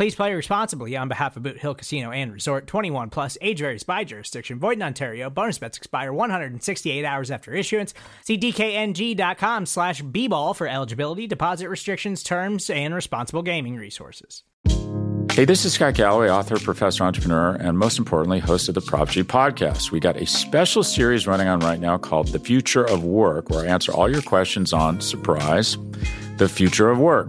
Please play responsibly on behalf of Boot Hill Casino and Resort 21 plus age varies by jurisdiction. Void in Ontario. Bonus bets expire 168 hours after issuance. See DKNG.com slash B ball for eligibility, deposit restrictions, terms, and responsible gaming resources. Hey, this is Scott Galloway, author, professor, entrepreneur, and most importantly, host of the Prop G podcast. We got a special series running on right now called The Future of Work, where I answer all your questions on surprise, the future of work.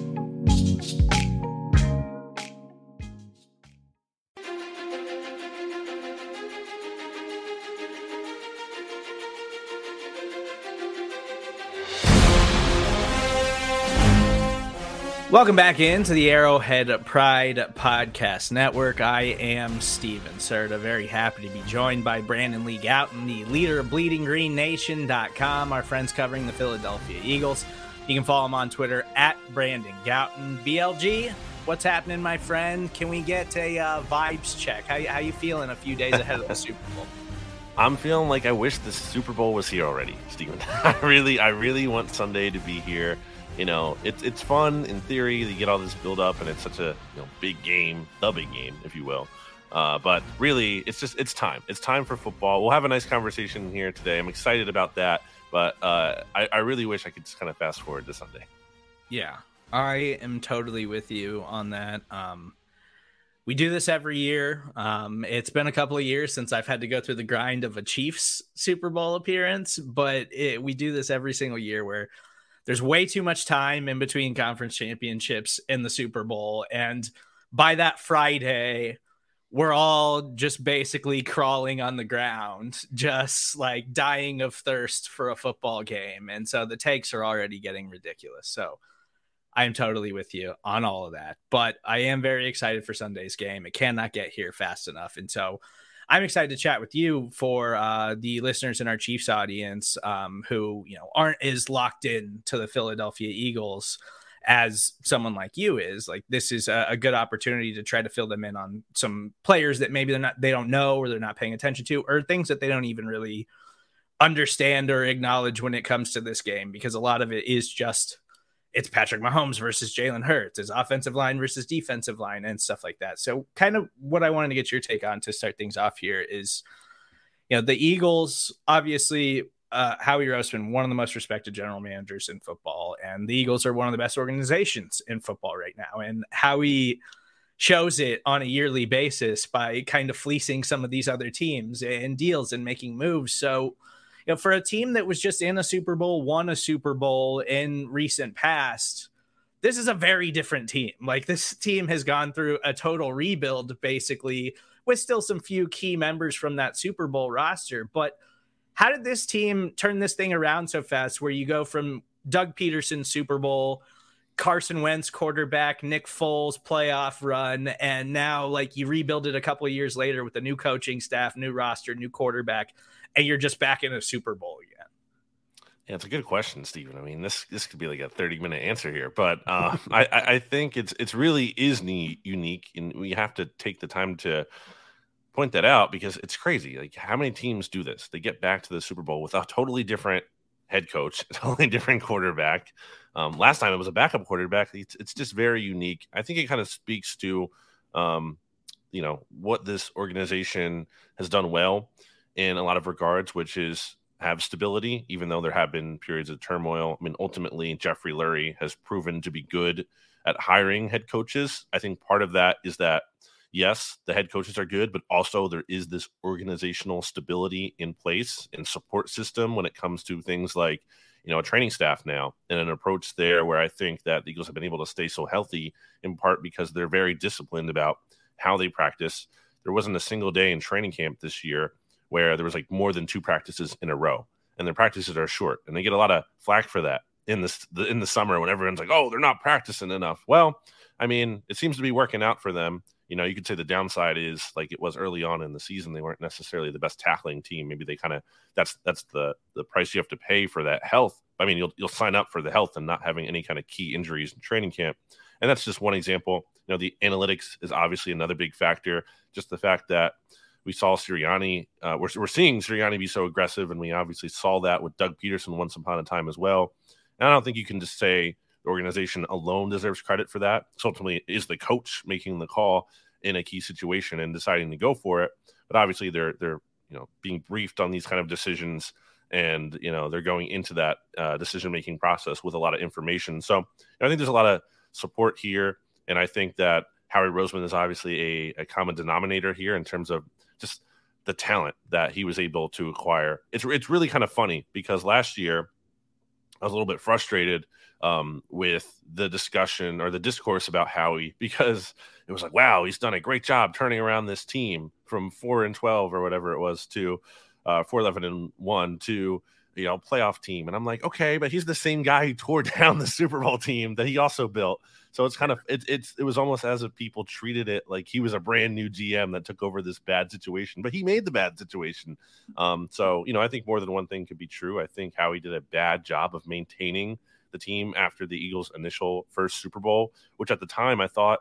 Welcome back into the Arrowhead Pride Podcast Network. I am Stephen Serda, very happy to be joined by Brandon Lee Gowton, the leader of BleedingGreenNation.com, our friends covering the Philadelphia Eagles. You can follow him on Twitter at Brandon Gowton. BLG, what's happening, my friend? Can we get a uh, vibes check? How, how you feeling a few days ahead of the Super Bowl? I'm feeling like I wish the Super Bowl was here already, Steven. I really, I really want Sunday to be here you know, it's it's fun in theory. You get all this build up, and it's such a you know big game, the big game, if you will. Uh, but really, it's just it's time. It's time for football. We'll have a nice conversation here today. I'm excited about that, but uh, I, I really wish I could just kind of fast forward to Sunday. Yeah, I am totally with you on that. Um, we do this every year. Um, it's been a couple of years since I've had to go through the grind of a Chiefs Super Bowl appearance, but it, we do this every single year where there's way too much time in between conference championships and the Super Bowl. And by that Friday, we're all just basically crawling on the ground, just like dying of thirst for a football game. And so the takes are already getting ridiculous. So I am totally with you on all of that. But I am very excited for Sunday's game. It cannot get here fast enough. And so I'm excited to chat with you for uh, the listeners in our Chiefs audience um, who you know aren't as locked in to the Philadelphia Eagles as someone like you is. Like this is a, a, good opportunity to try to fill them in on some players that maybe they're not they don't know or they're not paying attention to or things that they don't even really understand or acknowledge when it comes to this game because a lot of it is just it's Patrick Mahomes versus Jalen Hurts, it's offensive line versus defensive line, and stuff like that. So, kind of what I wanted to get your take on to start things off here is, you know, the Eagles, obviously, uh, Howie Roseman, one of the most respected general managers in football, and the Eagles are one of the best organizations in football right now. And Howie shows it on a yearly basis by kind of fleecing some of these other teams and deals and making moves. So, you know, for a team that was just in a Super Bowl, won a Super Bowl in recent past, this is a very different team. Like this team has gone through a total rebuild, basically, with still some few key members from that Super Bowl roster. But how did this team turn this thing around so fast where you go from Doug Pederson Super Bowl, Carson Wentz quarterback, Nick Foles playoff run, and now like you rebuild it a couple of years later with a new coaching staff, new roster, new quarterback and you're just back in a Super Bowl again? Yeah, it's a good question, Stephen. I mean, this this could be like a 30 minute answer here, but uh, I I think it's it's really is unique, and we have to take the time to point that out because it's crazy. Like, how many teams do this? They get back to the Super Bowl with a totally different head coach, totally different quarterback. Um, last time it was a backup quarterback. It's, it's just very unique. I think it kind of speaks to um, you know what this organization has done well in a lot of regards, which is have stability, even though there have been periods of turmoil. I mean, ultimately, Jeffrey Lurie has proven to be good at hiring head coaches. I think part of that is that yes, the head coaches are good, but also there is this organizational stability in place and support system when it comes to things like you know a training staff now and an approach there where I think that the Eagles have been able to stay so healthy in part because they're very disciplined about how they practice. There wasn't a single day in training camp this year where there was like more than two practices in a row, and their practices are short, and they get a lot of flack for that in this in the summer when everyone's like, "Oh, they're not practicing enough." Well, I mean, it seems to be working out for them you know, you could say the downside is like it was early on in the season. They weren't necessarily the best tackling team. Maybe they kind of that's that's the the price you have to pay for that health. I mean, you'll you'll sign up for the health and not having any kind of key injuries in training camp. And that's just one example. You know, the analytics is obviously another big factor. Just the fact that we saw Sirianni, uh, we're, we're seeing Sirianni be so aggressive, and we obviously saw that with Doug Pederson once upon a time as well. And I don't think you can just say the organization alone deserves credit for that. So ultimately, is the coach making the call in a key situation and deciding to go for it. But obviously, they're they're you know being briefed on these kind of decisions, and you know they're going into that uh, decision making process with a lot of information. So I think there's a lot of support here, and I think that Howie Roseman is obviously a, a common denominator here in terms of just the talent that he was able to acquire. It's it's really kind of funny because last year I was a little bit frustrated um, with the discussion or the discourse about Howie because it was like, wow, he's done a great job turning around this team from four and twelve or whatever it was to uh, four eleven and one to you know playoff team, and I'm like, okay, but he's the same guy who tore down the Super Bowl team that he also built. So it's kind of it, it's it was almost as if people treated it like he was a brand new GM that took over this bad situation, but he made the bad situation. Um, so you know, I think more than one thing could be true. I think Howie did a bad job of maintaining the team after the Eagles' initial first Super Bowl, which at the time I thought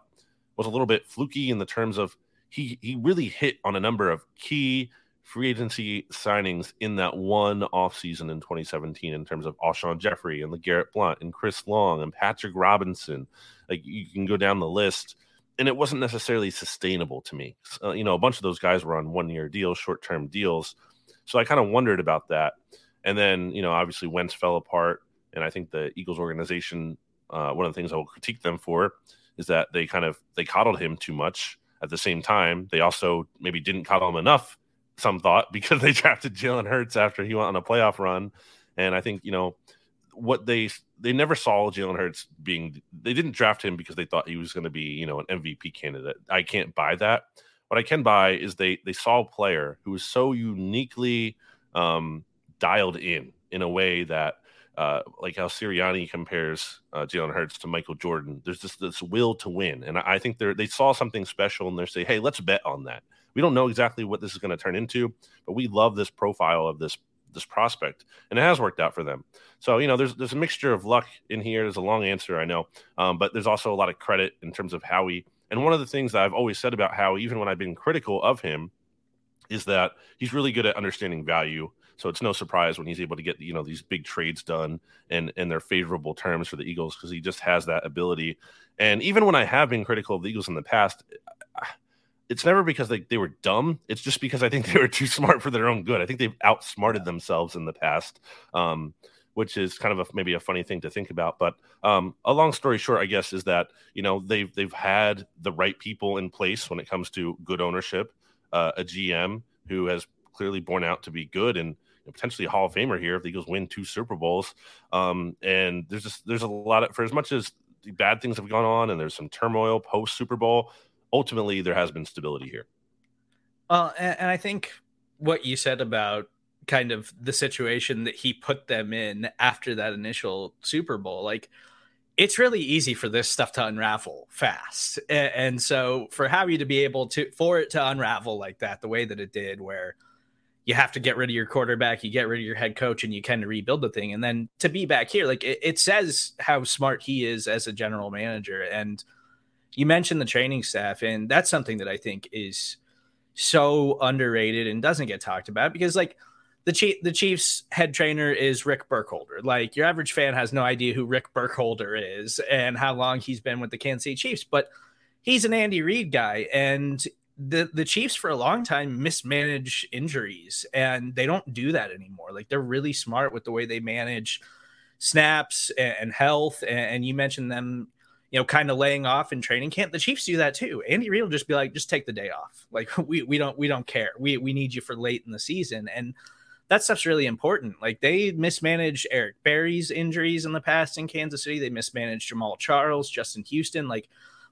was a little bit fluky in the terms of he he really hit on a number of key free agency signings in that one offseason in 2017 in terms of Alshon Jeffery and LeGarrette Blunt and Chris Long and Patrick Robinson. Like you can go down the list, and it wasn't necessarily sustainable to me. Uh, you know, a bunch of those guys were on one year deals, short term deals. So I kind of wondered about that. And then, you know, obviously Wentz fell apart. And I think the Eagles organization, uh, one of the things I will critique them for is that they kind of they coddled him too much. At the same time, they also maybe didn't coddle him enough some thought because they drafted Jalen Hurts after he went on a playoff run. And I think, you know, what they they never saw Jalen Hurts being they didn't draft him because they thought he was going to be, you know, an MVP candidate. I can't buy that. What I can buy is they they saw a player who was so uniquely um, dialed in in a way that uh, like how Sirianni compares uh, Jalen Hurts to Michael Jordan. There's just this will to win, and I, I think they they saw something special, and they say, "Hey, let's bet on that." We don't know exactly what this is going to turn into, but we love this profile of this this prospect, and it has worked out for them. So you know, there's there's a mixture of luck in here. There's a long answer, I know, um, but there's also a lot of credit in terms of how he. And one of the things that I've always said about how, even when I've been critical of him, is that he's really good at understanding value. So it's no surprise when he's able to get you know these big trades done and and they're favorable terms for the Eagles because he just has that ability. And even when I have been critical of the Eagles in the past, it's never because they, they were dumb. It's just because I think they were too smart for their own good. I think they've outsmarted themselves in the past, um, which is kind of a, maybe a funny thing to think about. But um, a long story short, I guess, is that you know they've they've had the right people in place when it comes to good ownership, uh, a GM who has clearly borne out to be good and potentially a Hall of Famer here if the Eagles win two Super Bowls. Um, and there's just there's a lot of for as much as the bad things have gone on and there's some turmoil post Super Bowl ultimately there has been stability here. Well, and, and I think what you said about kind of the situation that he put them in after that initial Super Bowl, like it's really easy for this stuff to unravel fast. And, and so for Howie to be able to for it to unravel like that, the way that it did, where you have to get rid of your quarterback, you get rid of your head coach, and you kind of rebuild the thing. And then to be back here, like it, it says how smart he is as a general manager. And you mentioned the training staff, and that's something that I think is so underrated and doesn't get talked about because like the chief the Chiefs head trainer is Rick Burkholder. Like your average fan has no idea who Rick Burkholder is and how long he's been with the Kansas City Chiefs, but he's an Andy Reid guy and the the Chiefs for a long time mismanage injuries, and they don't do that anymore. Like they're really smart with the way they manage snaps and, health. And, you mentioned them, you know, kind of laying off in training camp. The Chiefs do that too. Andy Reid will just be like, just take the day off. Like we we don't we don't care. We we need you for late in the season, and that stuff's really important. Like they mismanaged Eric Berry's injuries in the past in Kansas City. They mismanaged Jamaal Charles, Justin Houston, like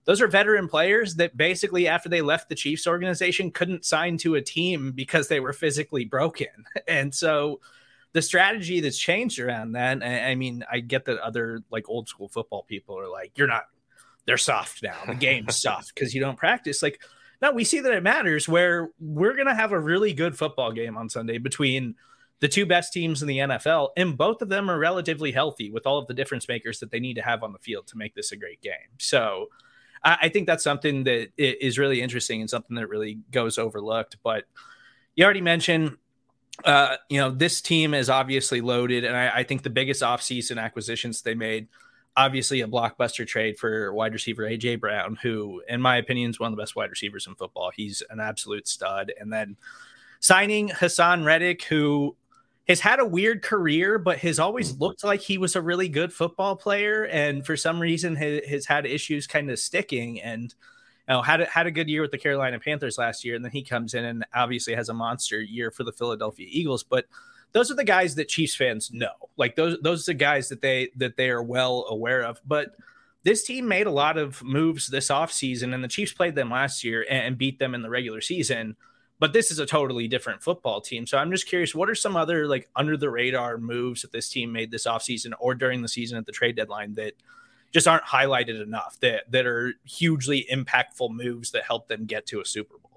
those are veteran players that basically after they left the Chiefs organization couldn't sign to a team because they were physically broken. And so the strategy that's changed around that, I mean, I get that other like old school football people are like, you're not, they're soft now. The game's soft because you don't practice. Like, no, we see that it matters where we're going to have a really good football game on Sunday between the two best teams in the NFL, and both of them are relatively healthy with all of the difference makers that they need to have on the field to make this a great game. So, I, I think that's something that is really interesting and something that really goes overlooked. But you already mentioned uh, you know, this team is obviously loaded, and I, I, think the biggest offseason acquisitions they made, obviously a blockbuster trade for wide receiver AJ Brown, who, in my opinion, is one of the best wide receivers in football. He's an absolute stud. And then signing Haason Reddick, who has had a weird career, but has always mm-hmm. looked like he was a really good football player, and for some reason has, has had issues kind of sticking. And know, had a, had a good year with the Carolina Panthers last year, and then he comes in and obviously has a monster year for the Philadelphia Eagles. But those are the guys that Chiefs fans know. Like those those are the guys that they that they are well aware of. But this team made a lot of moves this offseason, and the Chiefs played them last year and, and beat them in the regular season but this is a totally different football team. So I'm just curious, what are some other like under the radar moves that this team made this offseason or during the season at the trade deadline that just aren't highlighted enough that that are hugely impactful moves that help them get to a Super Bowl?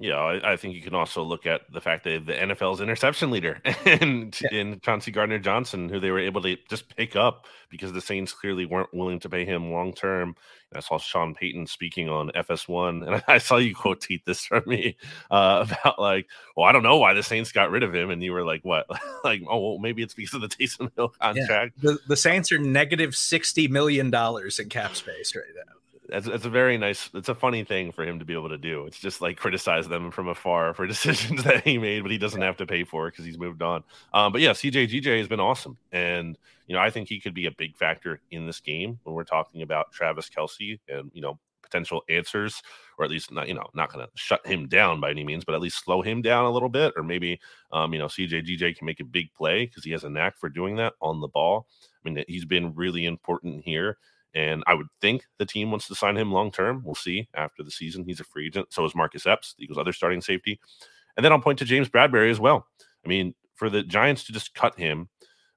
Yeah, I, I, think you can also look at the fact that the NFL's interception leader and yeah. in Chauncey Gardner Johnson, who they were able to just pick up because the Saints clearly weren't willing to pay him long term. I saw Sean Payton speaking on FS1, and I saw you quote tweet this from me uh, about like, well, I don't know why the Saints got rid of him, and you were like, what? like, oh, well, maybe it's because of the Taysom Hill contract. Yeah. The, the Saints are negative sixty million dollars in cap space right now it's, it's a very nice it's a funny thing for him to be able to do. It's just like criticize them from afar for decisions that he made but he doesn't have to pay for it because he's moved on. Um, but yeah cj gj has been awesome and you know i think he could be a big factor in this game when we're talking about travis kelce and you know potential answers or at least not you know not going to shut him down by any means but at least slow him down a little bit or maybe um, you know cj gj can make a big play because he has a knack for doing that on the ball. I mean he's been really important here and I would think the team wants to sign him long term. We'll see after the season. He's a free agent. So is Marcus Epps, the Eagles' other starting safety. And then I'll point to James Bradberry as well. I mean, for the Giants to just cut him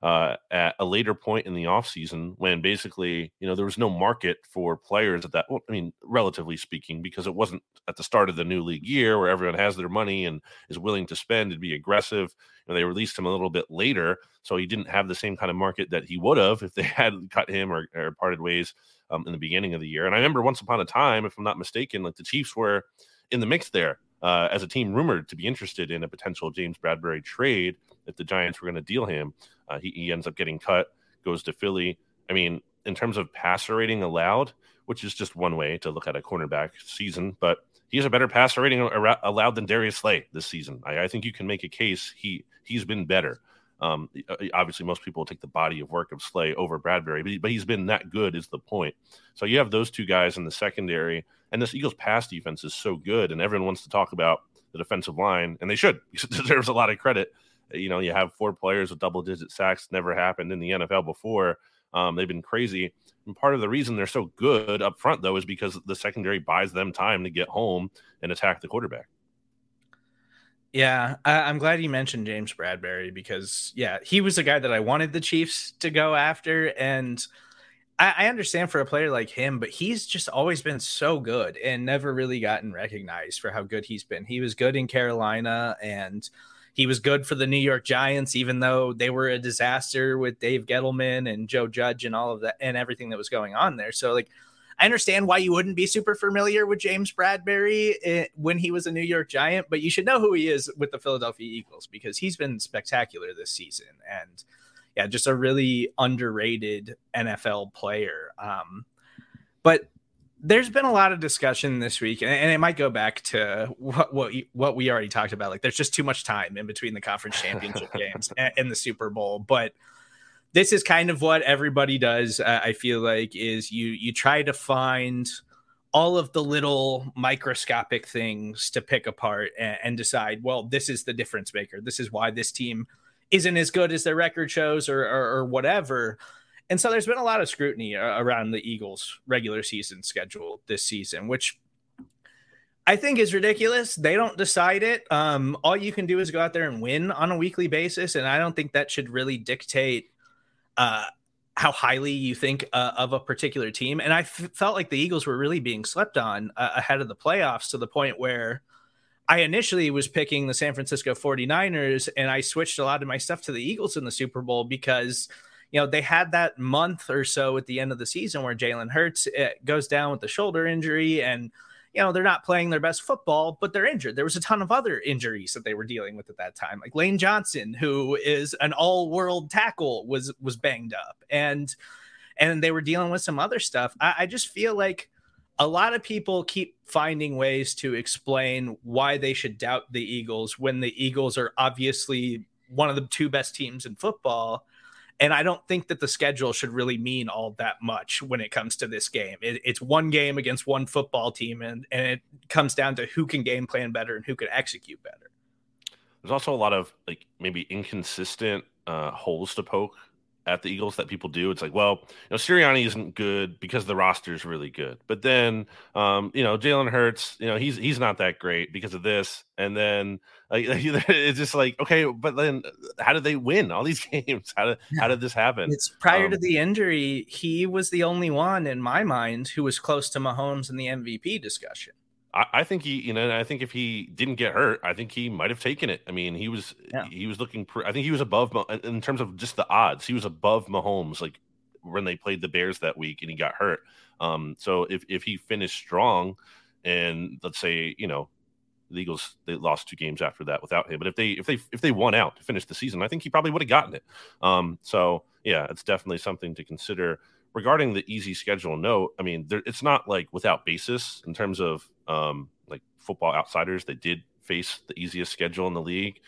uh, at a later point in the offseason when basically, you know, there was no market for players at that. Well, I mean, relatively speaking, because it wasn't at the start of the new league year where everyone has their money and is willing to spend and be aggressive. You know, they released him a little bit later, so he didn't have the same kind of market that he would have if they had cut him or, or parted ways um, in the beginning of the year. And I remember once upon a time, if I'm not mistaken, like the Chiefs were in the mix there uh, as a team rumored to be interested in a potential James Bradberry trade if the Giants were going to deal him. Uh, he, he ends up getting cut, goes to Philly. I mean, in terms of passer rating allowed, which is just one way to look at a cornerback season, but he's a better passer rating allowed than Darius Slay this season. I, I, think you can make a case he he's been better. Um, obviously, most people take the body of work of Slay over Bradberry, but, but he's been that good. Is the point? So you have those two guys in the secondary, and this Eagles pass defense is so good, and everyone wants to talk about the defensive line, and they should. It deserves a lot of credit you know, you have four players with double digit sacks, never happened in the NFL before. Um, they've been crazy. And part of the reason they're so good up front, though, is because the secondary buys them time to get home and attack the quarterback. Yeah, I, am glad you mentioned James Bradberry because, yeah, he was the guy that I wanted the Chiefs to go after. And I understand for a player like him, but he's just always been so good and never really gotten recognized for how good he's been. He was good in Carolina and he was good for the New York Giants, even though they were a disaster with Dave Gettleman and Joe Judge and all of that and everything that was going on there. So, like, I understand why you wouldn't be super familiar with James Bradberry eh, when he was a New York Giant, but you should know who he is with the Philadelphia Eagles because he's been spectacular this season and yeah, just a really underrated NFL player. Um, but there's been a lot of discussion this week, and, it might go back to what what, what we already talked about. Like, there's just too much time in between the conference championship games and, and, the Super Bowl. But this is kind of what everybody does. Uh, I feel like is you you try to find all of the little microscopic things to pick apart and, and decide. Well, this is the difference maker. This is why this team isn't as good as their record shows, or, or, or whatever and so there's been a lot of scrutiny uh, around the Eagles' regular season schedule this season, which I think is ridiculous. They don't decide it. Um, all you can do is go out there and win on a weekly basis, and I don't think that should really dictate uh, how highly you think uh, of a particular team. And I f- felt like the Eagles were really being slept on uh, ahead of the playoffs to the point where I initially was picking the San Francisco 49ers, and I switched a lot of my stuff to the Eagles in the Super Bowl because – you know, they had that month or so at the end of the season where Jalen Hurts eh, goes down with the shoulder injury and you know, they're not playing their best football, but they're injured. There was a ton of other injuries that they were dealing with at that time. Like Lane Johnson, who is an all-world tackle, was was banged up. And and they were dealing with some other stuff. I, I just feel like a lot of people keep finding ways to explain why they should doubt the Eagles when the Eagles are obviously one of the two best teams in football. And I don't think that the schedule should really mean all that much when it comes to this game. It, it's one game against one football team, and, and it comes down to who can game plan better and who can execute better. There's also a lot of like maybe inconsistent uh, holes to poke at the Eagles that people do. It's like, well, you know, Sirianni isn't good because the roster is really good. But then, um, you know, Jalen Hurts, you know, he's he's not that great because of this. And then like, it's just like, okay, but then how did they win all these games? How did how did this happen? It's prior um, to the injury, he was the only one in my mind who was close to Mahomes in the MVP discussion. I, I, think he, you know, I think if he didn't get hurt, I think he might have taken it. I mean, he was, yeah. he was looking. Pre- I think he was above in terms of just the odds. He was above Mahomes, like when they played the Bears that week, and he got hurt. Um, so if if he finished strong, and let's say you know, the Eagles they lost two games after that without him, but if they if they if they won out to finish the season, I think he probably would have gotten it. Um, so yeah, it's definitely something to consider regarding the easy schedule note, I mean, there, it's not like without basis in terms of um, like football outsiders that did face the easiest schedule in the league.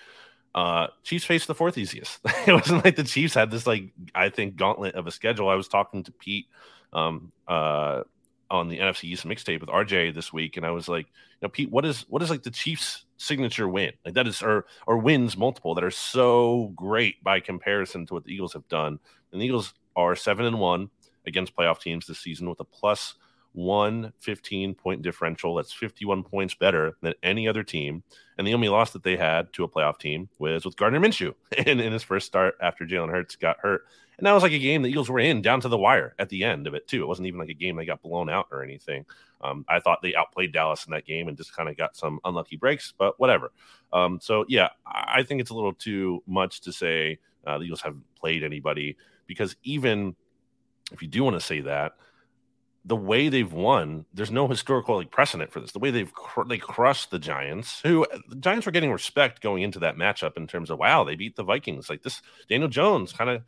Uh, Chiefs faced the fourth easiest. it wasn't like the Chiefs had this like I think gauntlet of a schedule. I was talking to Pete um, uh, on the NFC East mixtape with RJ this week, and I was like, you know, Pete, what is what is like the Chiefs' signature win? Like that is or or wins multiple that are so great by comparison to what the Eagles have done. And the Eagles are seven and one against playoff teams this season with a plus 115 point differential. That's 51 points better than any other team. And the only loss that they had to a playoff team was with Gardner Minshew in, in his first start after Jalen Hurts got hurt. And that was like a game the Eagles were in down to the wire at the end of it, too. It wasn't even like a game they got blown out or anything. Um, I thought they outplayed Dallas in that game and just kind of got some unlucky breaks, but whatever. Um, so, yeah, I think it's a little too much to say uh, the Eagles haven't played anybody because even if you do want to say that, the way they've won, there's no historical like precedent for this. The way they've cr- they crushed the Giants, who the Giants were getting respect going into that matchup in terms of wow, they beat the Vikings. Like this, Daniel Jones, kind of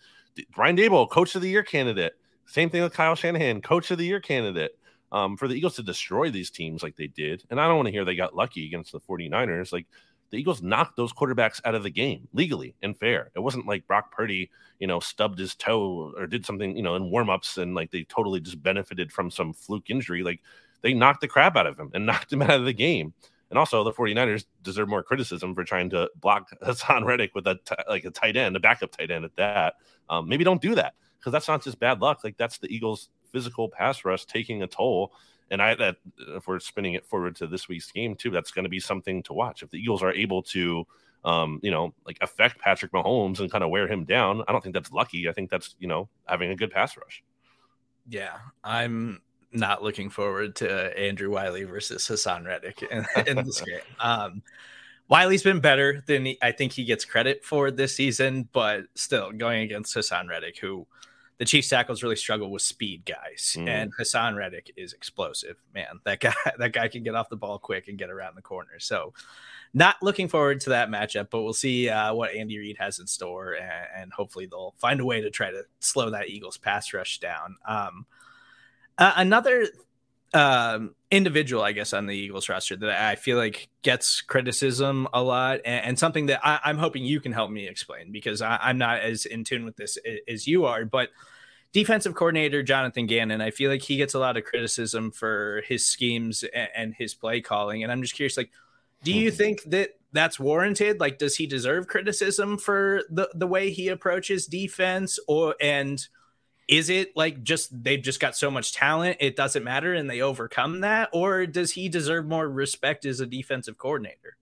Brian Daboll, coach of the year candidate. Same thing with Kyle Shanahan, coach of the year candidate. Um, for the Eagles to destroy these teams like they did, and I don't want to hear they got lucky against the 49ers. Like the Eagles knocked those quarterbacks out of the game legally and fair. It wasn't like Brock Purdy, you know, stubbed his toe or did something, you know, in warmups and like they totally just benefited from some fluke injury. Like they knocked the crap out of him and knocked him out of the game. And also, the 49ers deserve more criticism for trying to block Haason Reddick with a t- like a tight end, a backup tight end at that. Um, maybe don't do that because that's not just bad luck. Like that's the Eagles' physical pass rush taking a toll and I that if we're spinning it forward to this week's game too, that's going to be something to watch. If the Eagles are able to, um, you know, like affect Patrick Mahomes and kind of wear him down, I don't think that's lucky. I think that's you know having a good pass rush. Yeah, I'm not looking forward to Andrew Wylie versus Haason Reddick in, in this game. Um, Wylie's been better than he, I think he gets credit for this season, but still going against Haason Reddick, who the Chiefs tackles really struggle with speed guys, mm. and Haason Reddick is explosive. Man, that guy that guy can get off the ball quick and get around the corner. So, not looking forward to that matchup, but we'll see uh, what Andy Reid has in store, and, and, hopefully they'll find a way to try to slow that Eagles pass rush down. Um, uh, another um, individual, I guess, on the Eagles roster that I feel like gets criticism a lot, and, and something that I, am hoping you can help me explain because I, I'm not as in tune with this as you are. But defensive coordinator Jonathan Gannon, I feel like he gets a lot of criticism for his schemes and, and his play calling, and I'm just curious, like, do you mm-hmm. think that that's warranted? Like, does he deserve criticism for the the way he approaches defense, or and is it like just they've just got so much talent it doesn't matter and they overcome that? Or does he deserve more respect as a defensive coordinator?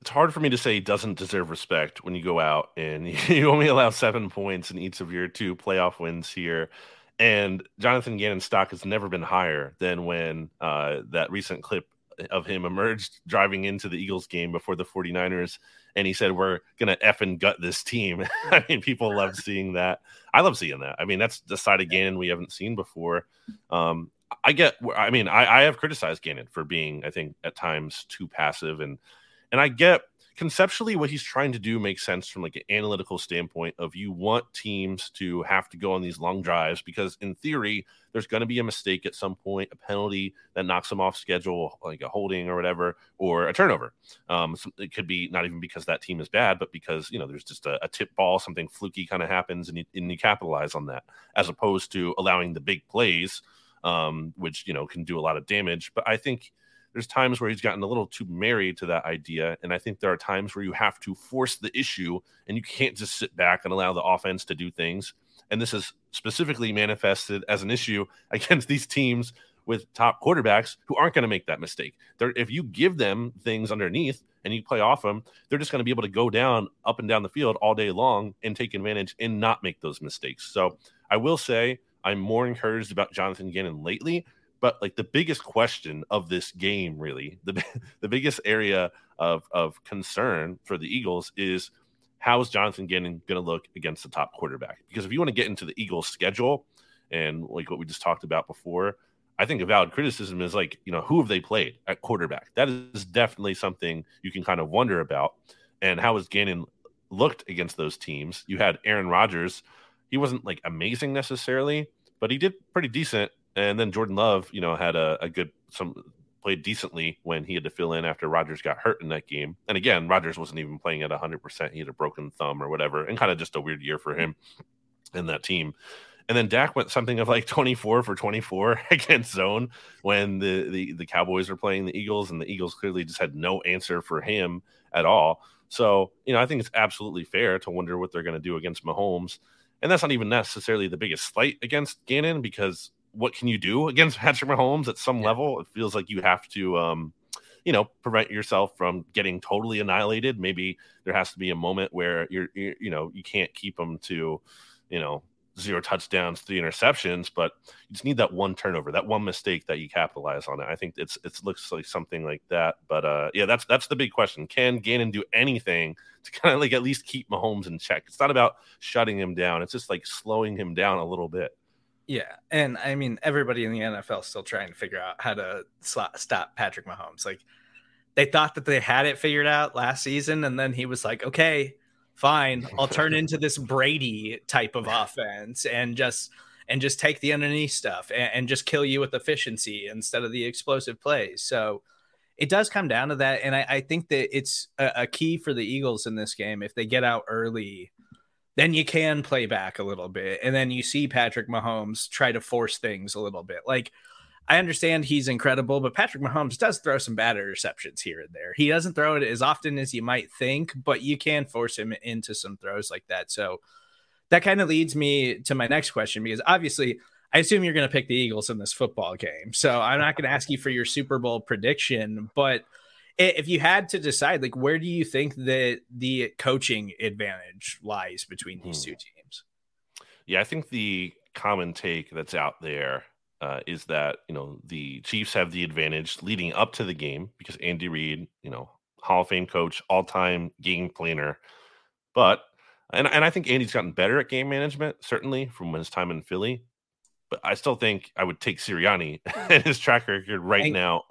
It's hard for me to say he doesn't deserve respect when you go out and you only allow seven points in each of your two playoff wins here. And jonathan gannon's stock has never been higher than when uh, that recent clip of him emerged driving into the eagles game before the 49ers and he said we're gonna f and gut this team. I mean, people love seeing that. I love seeing that. I mean, that's the side of Gannon we haven't seen before. Um, I get. I mean, I, I have criticized Gannon for being, I think, at times too passive, and and I get conceptually what he's trying to do makes sense from like an analytical standpoint of you want teams to have to go on these long drives because in theory there's going to be a mistake at some point a penalty that knocks them off schedule like a holding or whatever or a turnover. Um, it could be not even because that team is bad but because you know there's just a, a tip ball something fluky kind of happens and you, and you capitalize on that as opposed to allowing the big plays um, which you know can do a lot of damage. But i think there's times where he's gotten a little too married to that idea. And I think there are times where you have to force the issue and you can't just sit back and allow the offense to do things. And this is specifically manifested as an issue against these teams with top quarterbacks who aren't going to make that mistake. They're, if you give them things underneath and you play off them, they're just going to be able to go down up and down the field all day long and take advantage and not make those mistakes. So I will say I'm more encouraged about Jonathan Gannon lately but like the biggest question of this game, really, the the biggest area of of concern for the Eagles is how is Jonathan Gannon going to look against the top quarterback? Because if you want to get into the Eagles' schedule and like what we just talked about before, I think a valid criticism is like, you know, who have they played at quarterback? That is definitely something you can kind of wonder about. And how has Gannon looked against those teams? You had Aaron Rodgers. He wasn't like amazing necessarily, but he did pretty decent and then Jordan Love, you know, had a, a good some played decently when he had to fill in after Rodgers got hurt in that game. And again, Rodgers wasn't even playing at 100%. He had a broken thumb or whatever, and kind of just a weird year for him in that team. And then Dak went something of like 24 for 24 against zone when the, the, the Cowboys were playing the Eagles, and the Eagles clearly just had no answer for him at all. So, you know, I think it's absolutely fair to wonder what they're going to do against Mahomes. And that's not even necessarily the biggest slight against Gannon because what can you do against Patrick Mahomes at some yeah. level? It feels like you have to, um, you know, prevent yourself from getting totally annihilated. Maybe there has to be a moment where you're, you're you know, you can't keep them to, you know, zero touchdowns, three interceptions, but you just need that one turnover, that one mistake that you capitalize on it. I think it's it looks like something like that. But uh yeah, that's that's the big question. Can Gannon do anything to kind of like at least keep Mahomes in check? It's not about shutting him down. It's just like slowing him down a little bit. Yeah, and I mean everybody in the NFL is still trying to figure out how to stop Patrick Mahomes. Like they thought that they had it figured out last season, and then he was like, "Okay, fine, I'll turn into this Brady type of offense and just and just take the underneath stuff and, and just kill you with efficiency instead of the explosive plays." So it does come down to that, and I, I think that it's a, a key for the Eagles in this game if they get out early then you can play back a little bit. And then you see Patrick Mahomes try to force things a little bit. Like, I understand he's incredible, but Patrick Mahomes does throw some bad interceptions here and there. He doesn't throw it as often as you might think, but you can force him into some throws like that. So that kind of leads me to my next question because obviously, I assume you're going to pick the Eagles in this football game. So I'm not going to ask you for your Super Bowl prediction, but if you had to decide, like, where do you think that the coaching advantage lies between these hmm. two teams? Yeah, I think the common take that's out there uh, is that you know the Chiefs have the advantage leading up to the game because Andy Reid, you know, Hall of Fame coach, all time game planner, but and and I think Andy's gotten better at game management certainly from his time in Philly. But I still think I would take Sirianni and his track record right and, now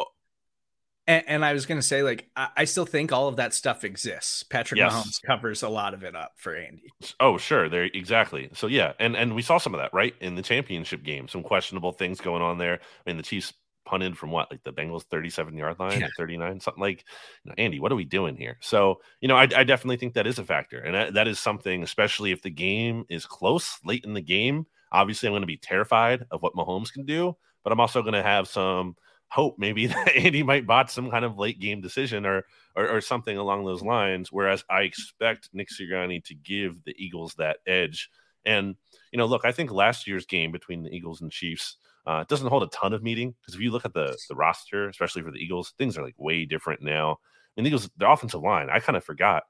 and, and, I was going to say, like, I, I, still think all of that stuff exists. Patrick yes. Mahomes covers a lot of it up for Andy. Oh, sure, there exactly. So yeah, and and we saw some of that right in the championship game. Some questionable things going on there. I mean, the Chiefs punted from what, like the Bengals 37 yard line yeah. 39, something like, you know, Andy, what are we doing here? So, you know, I, I definitely think that is a factor. And that, that is something, especially if the game is close late in the game. Obviously, I'm going to be terrified of what Mahomes can do, but I'm also going to have some hope maybe that Andy might bot some kind of late game decision or, or, or something along those lines. Whereas I expect Nick Sirianni to give the Eagles that edge. And you know, look, I think last year's game between the Eagles and Chiefs uh, doesn't hold a ton of meaning because if you look at the the roster, especially for the Eagles, things are like way different now. And the Eagles, the offensive line, I kind of forgot.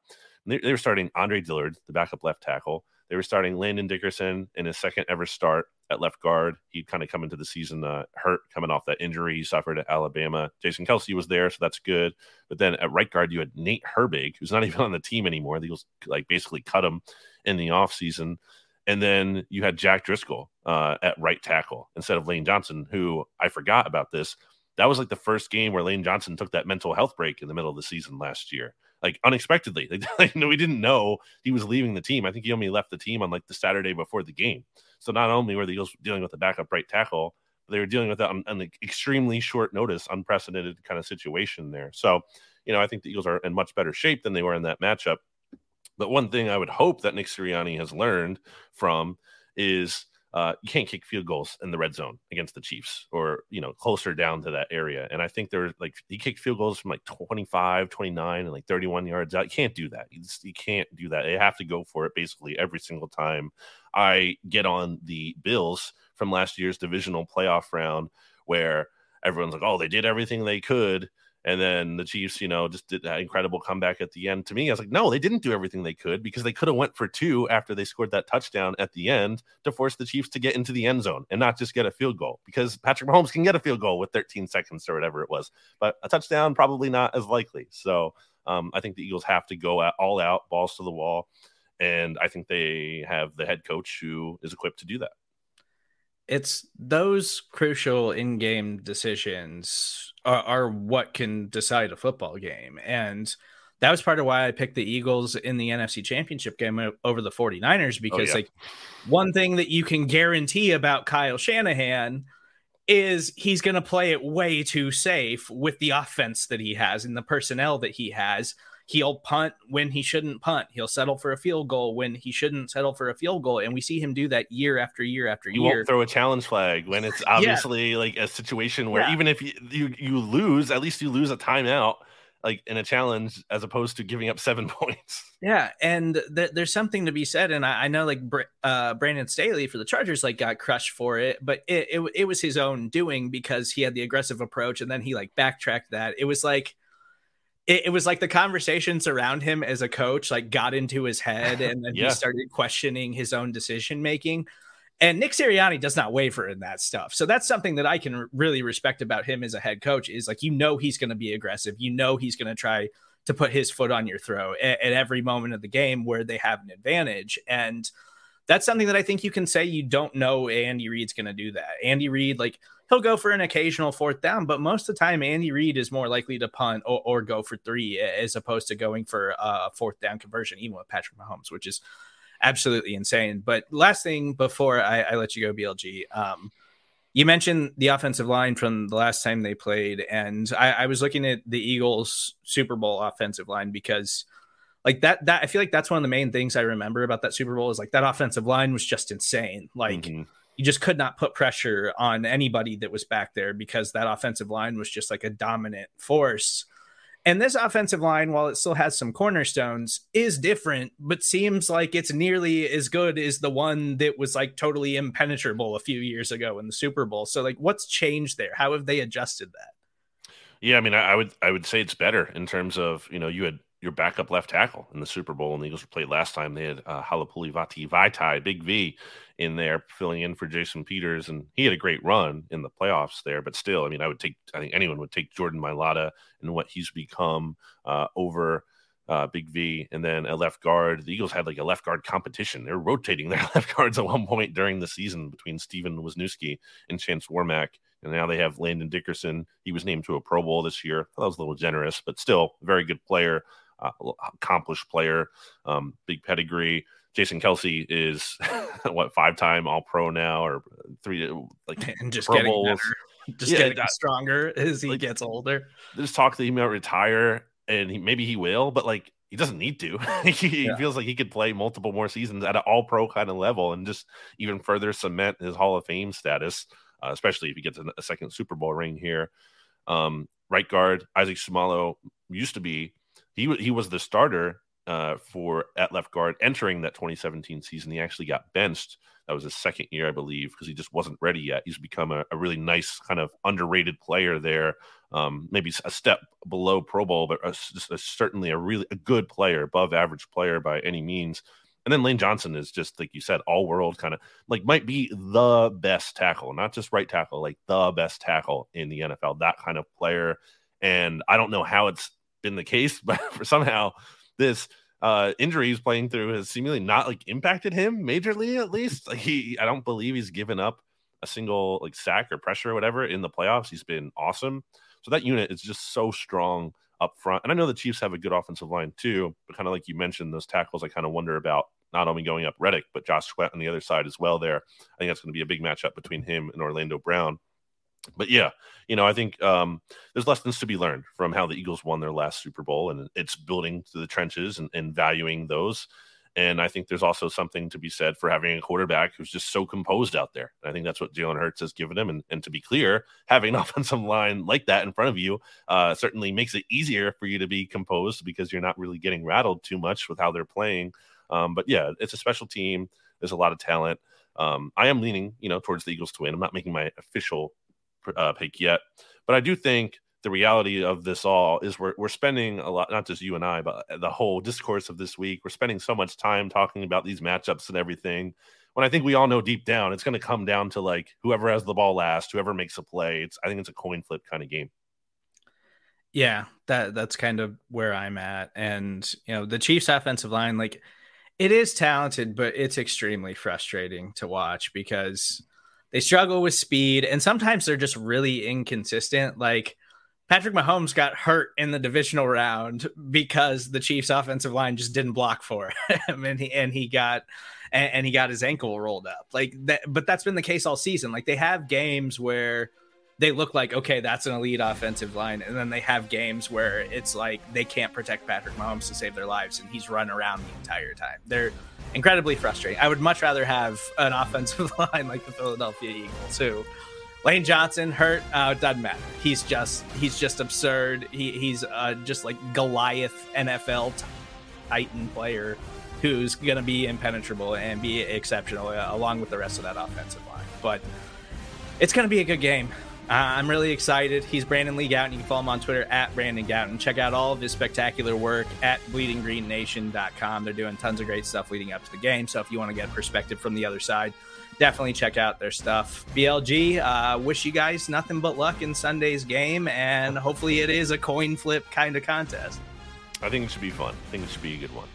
They, they were starting Andre Dillard, the backup left tackle. They were starting Landon Dickerson in his second ever start at left guard. He'd kind of come into the season uh, hurt, coming off that injury he suffered at Alabama. Jason Kelce was there, so that's good. But then at right guard, you had Nate Herbig, who's not even on the team anymore. The Eagles like basically cut him in the offseason. And then you had Jack Driscoll uh, at right tackle instead of Lane Johnson, who I forgot about this. That was like the first game where Lane Johnson took that mental health break in the middle of the season last year like unexpectedly. Like, we didn't know he was leaving the team. I think he only left the team on like the Saturday before the game. So not only were the Eagles dealing with the backup right tackle, but they were dealing with that on, an extremely short notice, unprecedented kind of situation there. So, you know, I think the Eagles are in much better shape than they were in that matchup. But one thing I would hope that Nick Sirianni has learned from is uh, you can't kick field goals in the red zone against the Chiefs or, you know, closer down to that area. And I think there like he kicked field goals from like 25, 29, and like 31 yards out. You can't do that. You, just, you can't do that. They have to go for it basically every single time I get on the Bills from last year's divisional playoff round where everyone's like, oh, they did everything they could and then the Chiefs, you know, just did that incredible comeback at the end. To me, I was like, no, they didn't do everything they could because they could have went for two after they scored that touchdown at the end to force the Chiefs to get into the end zone and not just get a field goal because Patrick Mahomes can get a field goal with 13 seconds or whatever it was, but a touchdown probably not as likely. So um, I think the Eagles have to go all out, balls to the wall, and I think they have the head coach who is equipped to do that it's those crucial in-game decisions are, are, what can decide a football game and that was part of why i picked the eagles in the nfc championship game over the 49ers because oh, yeah. like one thing that you can guarantee about kyle shanahan is he's going to play it way too safe with the offense that he has and the personnel that he has He'll punt when he shouldn't punt. He'll settle for a field goal when he shouldn't settle for a field goal. And we see him do that year after year after you year. Won't throw a challenge flag when it's obviously yeah. like a situation where yeah. even if you, you you lose, at least you lose a timeout like in a challenge as opposed to giving up seven points. Yeah, and th- there's something to be said, and I, I know like Br- uh, Brandon Staley for the Chargers like got crushed for it, but it, it it was his own doing because he had the aggressive approach, and then he like backtracked that. It was like it, it, was like the conversations around him as a coach like got into his head and then yeah. he started questioning his own decision making and Nick Sirianni does not waver in that stuff. So that's something that I can really respect about him as a head coach is like you know he's going to be aggressive. You know he's going to try to put his foot on your throat at, at every moment of the game where they have an advantage and that's something that I think you can say you don't know Andy Reid's going to do that. Andy Reid, like he'll go for an occasional fourth down, but most of the time Andy Reid is more likely to punt or, or go for three as opposed to going for a fourth down conversion, even with Patrick Mahomes, which is absolutely insane. But last thing before I, I let you go, BLG, um, you mentioned the offensive line from the last time they played, and I, I was looking at the Eagles Super Bowl offensive line because like that that I feel like that's one of the main things I remember about that Super Bowl is like that offensive line was just insane. Like mm-hmm. You just could not put pressure on anybody that was back there because that offensive line was just like a dominant force. And this offensive line, while it still has some cornerstones, is different, but seems like it's nearly as good as the one that was like totally impenetrable a few years ago in the Super Bowl. So, like, what's changed there? How have they adjusted that? Yeah, I mean, I, I would I would say it's better in terms of you know you had your backup left tackle in the Super Bowl. And the Eagles played last time. They had uh, Halapoulivaati Vaitai, Big V, in there filling in for Jason Peters, and he had a great run in the playoffs there. But still, I mean, I would take. I think anyone would take Jordan Mailata and what he's become uh, over. Uh, Big V, and then a left guard. The Eagles had like a left guard competition. They're rotating their left guards at one point during the season between Stefen Wisniewski and Chance Warmack. And now they have Landon Dickerson. He was named to a Pro Bowl this year. That was a little generous, but still very good player uh, accomplished player, um, big pedigree. Jason Kelce is what five time All Pro now or three like and just Pro Bowls. just yeah, getting stronger as he like, gets older. There's talk that he might retire, and he, maybe he will, but like he doesn't need to. he yeah. feels like he could play multiple more seasons at an All Pro kind of level, and just even further cement his Hall of Fame status, uh, especially if he gets a second Super Bowl ring here. Um, right guard Isaac Seumalo used to be he he was the starter uh, for at left guard entering that 2017 season. He actually got benched. That was his second year, I believe, because he just wasn't ready yet. He's become a, a really nice kind of underrated player there. Um, maybe a step below Pro Bowl, but a, a, certainly a really a good player, above average player by any means. And then Lane Johnson is just like you said, all world kind of like might be the best tackle, not just right tackle, like the best tackle in the NFL. That kind of player. And I don't know how it's been the case, but for somehow this uh, injury he's playing through has seemingly not like impacted him majorly. At least like he, I don't believe he's given up a single like sack or pressure or whatever in the playoffs. He's been awesome. So that unit is just so strong up front. And I know the Chiefs have a good offensive line too, but kind of like you mentioned, those tackles I kind of wonder about not only going up Reddick, but Josh Sweat on the other side as well. There, I think that's going to be a big matchup between him and Orlando Brown but yeah, you know, I think um, there's lessons to be learned from how the Eagles won their last Super Bowl, and it's building to the trenches and, and valuing those. And I think there's also something to be said for having a quarterback who's just so composed out there. And I think that's what Jalen Hurts has given him. And, and to be clear, having an offensive line like that in front of you uh, certainly makes it easier for you to be composed because you're not really getting rattled too much with how they're playing. Um, but yeah, it's a special team. There's a lot of talent. Um, I am leaning, you know, towards the Eagles to win. I'm not making my official uh, pick yet. But I do think the reality of this all is we're, we're spending a lot, not just you and I, but the whole discourse of this week. We're spending so much time talking about these matchups and everything. When I think we all know deep down, it's going to come down to like whoever has the ball last, whoever makes a play. It's I think it's a coin flip kind of game. Yeah, that that's kind of where I'm at. And you know, the Chiefs offensive line, like it is talented, but it's extremely frustrating to watch because they struggle with speed, and sometimes they're just really inconsistent. Like Patrick Mahomes got hurt in the divisional round because the Chiefs' offensive line just didn't block for him, and he and he got and, and he got his ankle rolled up. Like that, but that's been the case all season. Like they have games where they look like okay, that's an elite offensive line, and then they have games where it's like they can't protect Patrick Mahomes to save their lives, and he's run around the entire time. They're incredibly frustrating. I would much rather have an offensive line like the Philadelphia Eagles, who Lane Johnson hurt. Uh, doesn't matter. He's just he's just absurd. He, he's uh, just like Goliath NFL Titan player who's going to be impenetrable and be exceptional uh, along with the rest of that offensive line. But it's going to be a good game. Uh, I'm really excited. He's Brandon Lee Gowton. You can follow him on Twitter at Brandon Gowton. Check out all of his spectacular work at bleedinggreennation.com. They're doing tons of great stuff leading up to the game. So if you want to get perspective from the other side, definitely check out their stuff. BLG, uh, wish you guys nothing but luck in Sunday's game, and hopefully it is a coin flip kind of contest. I think it should be fun. I think it should be a good one.